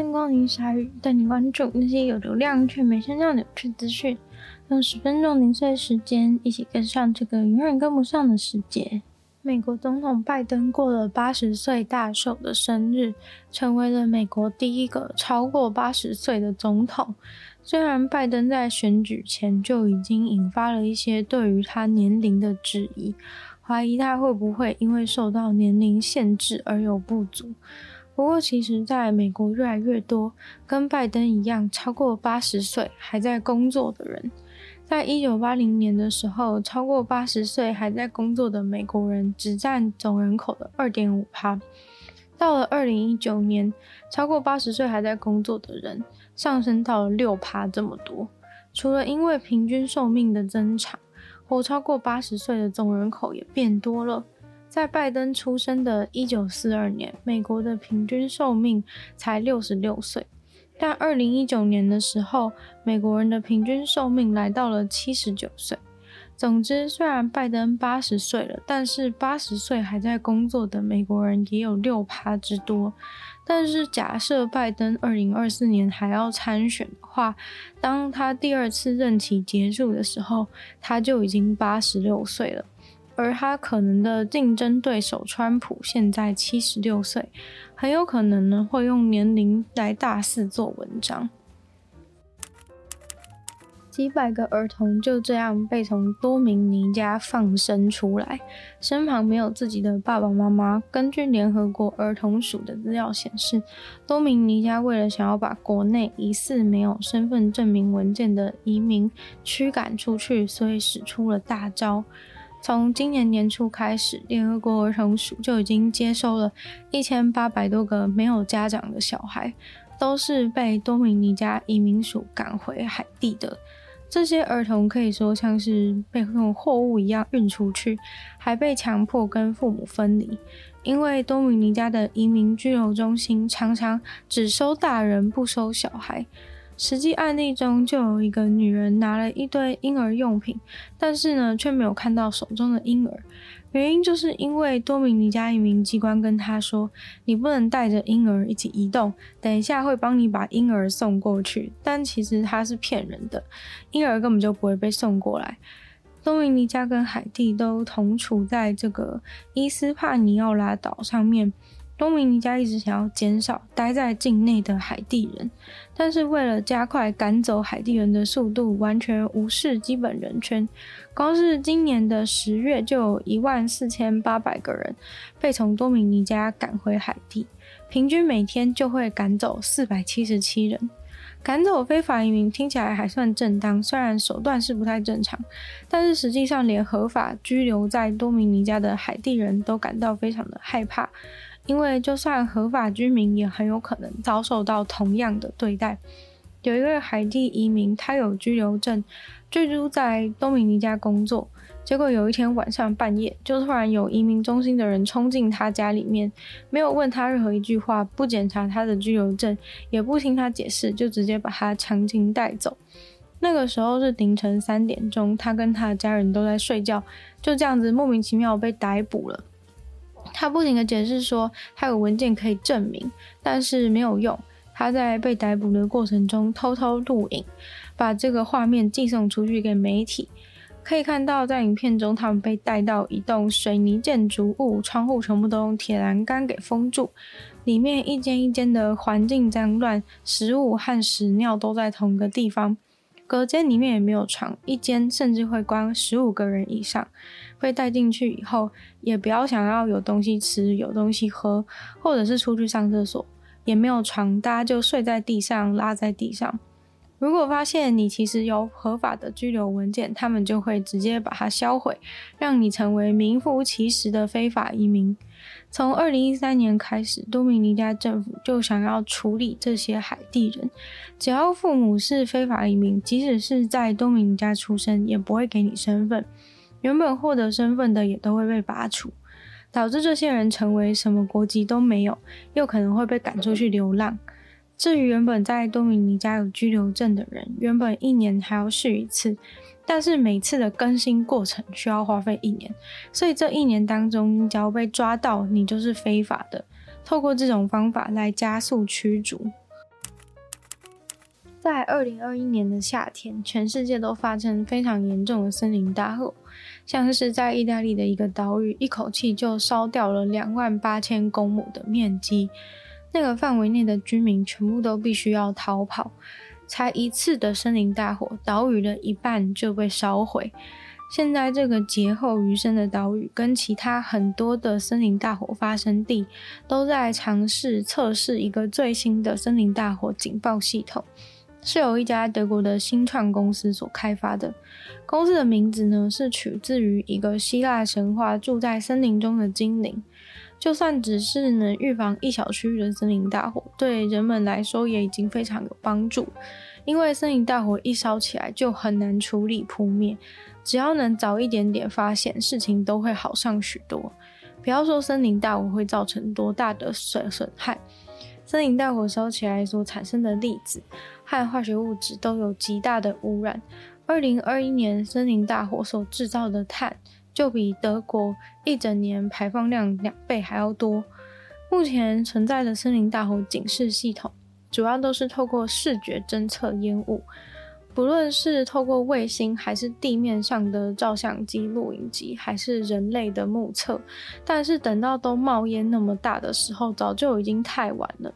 欢迎光临鲨鱼，带你关注那些有流量却没声量的有趣资讯。用十分钟零碎时间，一起跟上这个永远跟不上的世界。美国总统拜登过了八十岁大寿的生日，成为了美国第一个超过八十岁的总统。虽然拜登在选举前就已经引发了一些对于他年龄的质疑，怀疑他会不会因为受到年龄限制而有不足。不过，其实在美国越来越多跟拜登一样超过八十岁还在工作的人。在一九八零年的时候，超过八十岁还在工作的美国人只占总人口的二点五趴。到了二零一九年，超过八十岁还在工作的人上升到了六趴这么多。除了因为平均寿命的增长，活超过八十岁的总人口也变多了。在拜登出生的一九四二年，美国的平均寿命才六十六岁，但二零一九年的时候，美国人的平均寿命来到了七十九岁。总之，虽然拜登八十岁了，但是八十岁还在工作的美国人也有六趴之多。但是，假设拜登二零二四年还要参选的话，当他第二次任期结束的时候，他就已经八十六岁了。而他可能的竞争对手川普现在七十六岁，很有可能呢会用年龄来大肆做文章。几百个儿童就这样被从多明尼加放生出来，身旁没有自己的爸爸妈妈。根据联合国儿童署的资料显示，多明尼加为了想要把国内疑似没有身份证明文件的移民驱赶出去，所以使出了大招。从今年年初开始，联合国儿童署就已经接收了一千八百多个没有家长的小孩，都是被多米尼加移民署赶回海地的。这些儿童可以说像是被用货物一样运出去，还被强迫跟父母分离，因为多米尼加的移民居留中心常常只收大人，不收小孩。实际案例中就有一个女人拿了一堆婴儿用品，但是呢却没有看到手中的婴儿。原因就是因为多米尼加移民机关跟她说：“你不能带着婴儿一起移动，等一下会帮你把婴儿送过去。”但其实他是骗人的，婴儿根本就不会被送过来。多米尼加跟海地都同处在这个伊斯帕尼奥拉岛上面。多米尼加一直想要减少待在境内的海地人，但是为了加快赶走海地人的速度，完全无视基本人权。光是今年的十月，就有一万四千八百个人被从多米尼加赶回海地，平均每天就会赶走四百七十七人。赶走非法移民听起来还算正当，虽然手段是不太正常，但是实际上连合法居留在多米尼加的海地人都感到非常的害怕。因为就算合法居民，也很有可能遭受到同样的对待。有一位海地移民，他有居留证，居住在多米尼加工作。结果有一天晚上半夜，就突然有移民中心的人冲进他家里面，没有问他任何一句话，不检查他的居留证，也不听他解释，就直接把他强行带走。那个时候是凌晨三点钟，他跟他的家人都在睡觉，就这样子莫名其妙被逮捕了。他不停的解释说，他有文件可以证明，但是没有用。他在被逮捕的过程中偷偷录影，把这个画面寄送出去给媒体。可以看到，在影片中，他们被带到一栋水泥建筑物，窗户全部都用铁栏杆给封住，里面一间一间的环境脏乱，食物和屎尿都在同一个地方。隔间里面也没有床，一间甚至会关十五个人以上。被带进去以后，也不要想要有东西吃、有东西喝，或者是出去上厕所，也没有床，大家就睡在地上，拉在地上。如果发现你其实有合法的居留文件，他们就会直接把它销毁，让你成为名副其实的非法移民。从二零一三年开始，多米尼加政府就想要处理这些海地人。只要父母是非法移民，即使是在多米尼加出生，也不会给你身份。原本获得身份的也都会被拔除，导致这些人成为什么国籍都没有，又可能会被赶出去流浪。至于原本在多米尼加有居留证的人，原本一年还要续一次。但是每次的更新过程需要花费一年，所以这一年当中，你只要被抓到，你就是非法的。透过这种方法来加速驱逐。在二零二一年的夏天，全世界都发生非常严重的森林大火，像是在意大利的一个岛屿，一口气就烧掉了两万八千公亩的面积，那个范围内的居民全部都必须要逃跑。才一次的森林大火，岛屿的一半就被烧毁。现在这个劫后余生的岛屿，跟其他很多的森林大火发生地，都在尝试测试一个最新的森林大火警报系统，是由一家德国的新创公司所开发的。公司的名字呢，是取自于一个希腊神话住在森林中的精灵。就算只是能预防一小区域的森林大火，对人们来说也已经非常有帮助。因为森林大火一烧起来就很难处理扑灭，只要能早一点点发现，事情都会好上许多。不要说森林大火会造成多大的损损害，森林大火烧起来所产生的粒子和化学物质都有极大的污染。二零二一年森林大火所制造的碳，就比德国一整年排放量两倍还要多。目前存在的森林大火警示系统，主要都是透过视觉侦测烟雾，不论是透过卫星，还是地面上的照相机、录影机，还是人类的目测。但是等到都冒烟那么大的时候，早就已经太晚了。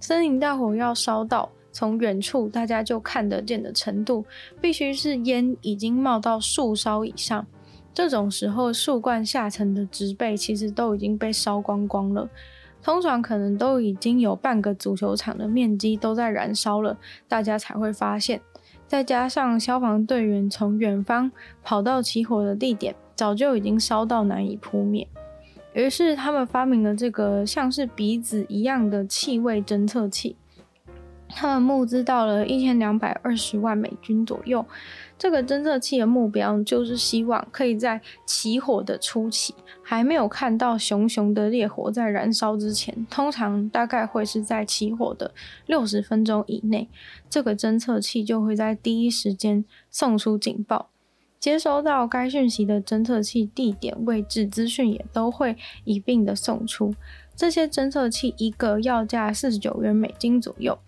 森林大火要烧到从远处大家就看得见的程度，必须是烟已经冒到树梢以上。这种时候，树冠下层的植被其实都已经被烧光光了，通常可能都已经有半个足球场的面积都在燃烧了，大家才会发现。再加上消防队员从远方跑到起火的地点，早就已经烧到难以扑灭。于是他们发明了这个像是鼻子一样的气味侦测器。他们募资到了一千两百二十万美金左右。这个侦测器的目标就是希望可以在起火的初期，还没有看到熊熊的烈火在燃烧之前，通常大概会是在起火的六十分钟以内，这个侦测器就会在第一时间送出警报。接收到该讯息的侦测器地点、位置资讯也都会一并的送出。这些侦测器一个要价四十九元美金左右。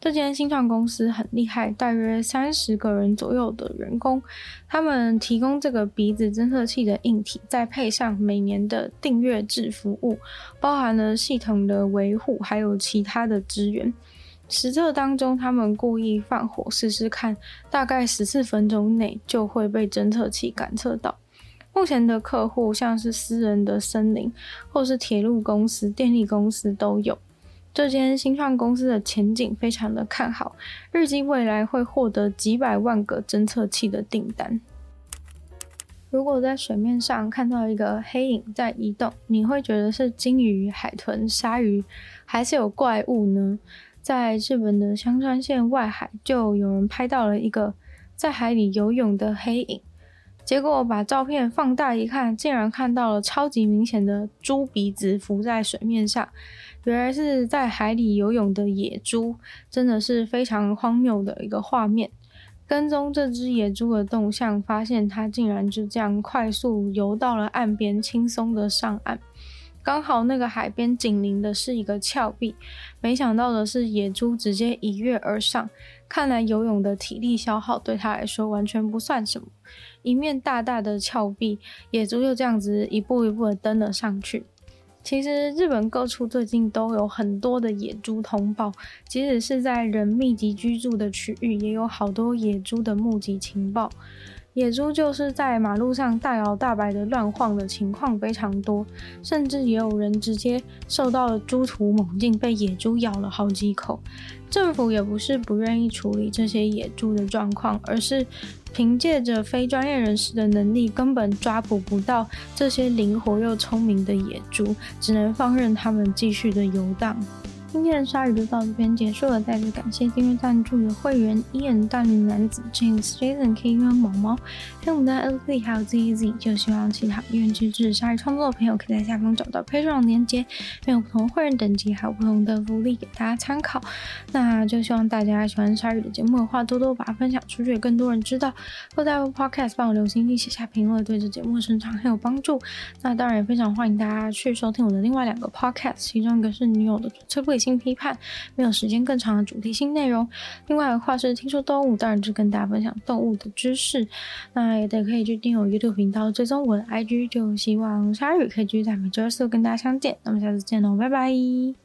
这间新创公司很厉害，大约三十个人左右的员工，他们提供这个鼻子侦测器的硬体，再配上每年的订阅制服务，包含了系统的维护，还有其他的资源。实测当中，他们故意放火试试看，大概十四分钟内就会被侦测器感测到。目前的客户像是私人的森林，或是铁路公司、电力公司都有。这间新创公司的前景非常的看好，预计未来会获得几百万个侦测器的订单。如果在水面上看到一个黑影在移动，你会觉得是鲸鱼、海豚、鲨鱼，还是有怪物呢？在日本的香川县外海，就有人拍到了一个在海里游泳的黑影，结果把照片放大一看，竟然看到了超级明显的猪鼻子浮在水面上。原来是在海里游泳的野猪，真的是非常荒谬的一个画面。跟踪这只野猪的动向，发现它竟然就这样快速游到了岸边，轻松的上岸。刚好那个海边紧邻的是一个峭壁，没想到的是野猪直接一跃而上。看来游泳的体力消耗对他来说完全不算什么。一面大大的峭壁，野猪就这样子一步一步的登了上去。其实日本各处最近都有很多的野猪通报，即使是在人密集居住的区域，也有好多野猪的目击情报。野猪就是在马路上大摇大摆的乱晃的情况非常多，甚至也有人直接受到了猪突猛进，被野猪咬了好几口。政府也不是不愿意处理这些野猪的状况，而是凭借着非专业人士的能力，根本抓捕不到这些灵活又聪明的野猪，只能放任他们继续的游荡。今天的鲨鱼就到这边结束了，再次感谢订阅赞助的会员：Ian、大龄男子、James、Jason、K、跟毛毛，还有我们的 LZ 还有 ZZ。就希望其他愿意支持鲨鱼创作的朋友，可以在下方找到 Patreon 连结，没有不同会员等级，还有不同的福利给大家参考。那就希望大家喜欢鲨鱼的节目的话，多多把它分享出去，更多人知道。或在 Podcast 帮我留星星、写下评论，对这节目的成长很有帮助。那当然也非常欢迎大家去收听我的另外两个 Podcast，其中一个是女友的纯粹不理性批判，没有时间更长的主题性内容。另外的话是听说动物，当然就跟大家分享动物的知识。那也得可以去订阅我 YouTube 频道，追踪我的 IG。就希望鲨鱼可以继续在每周四跟大家相见。那么下次见喽，拜拜。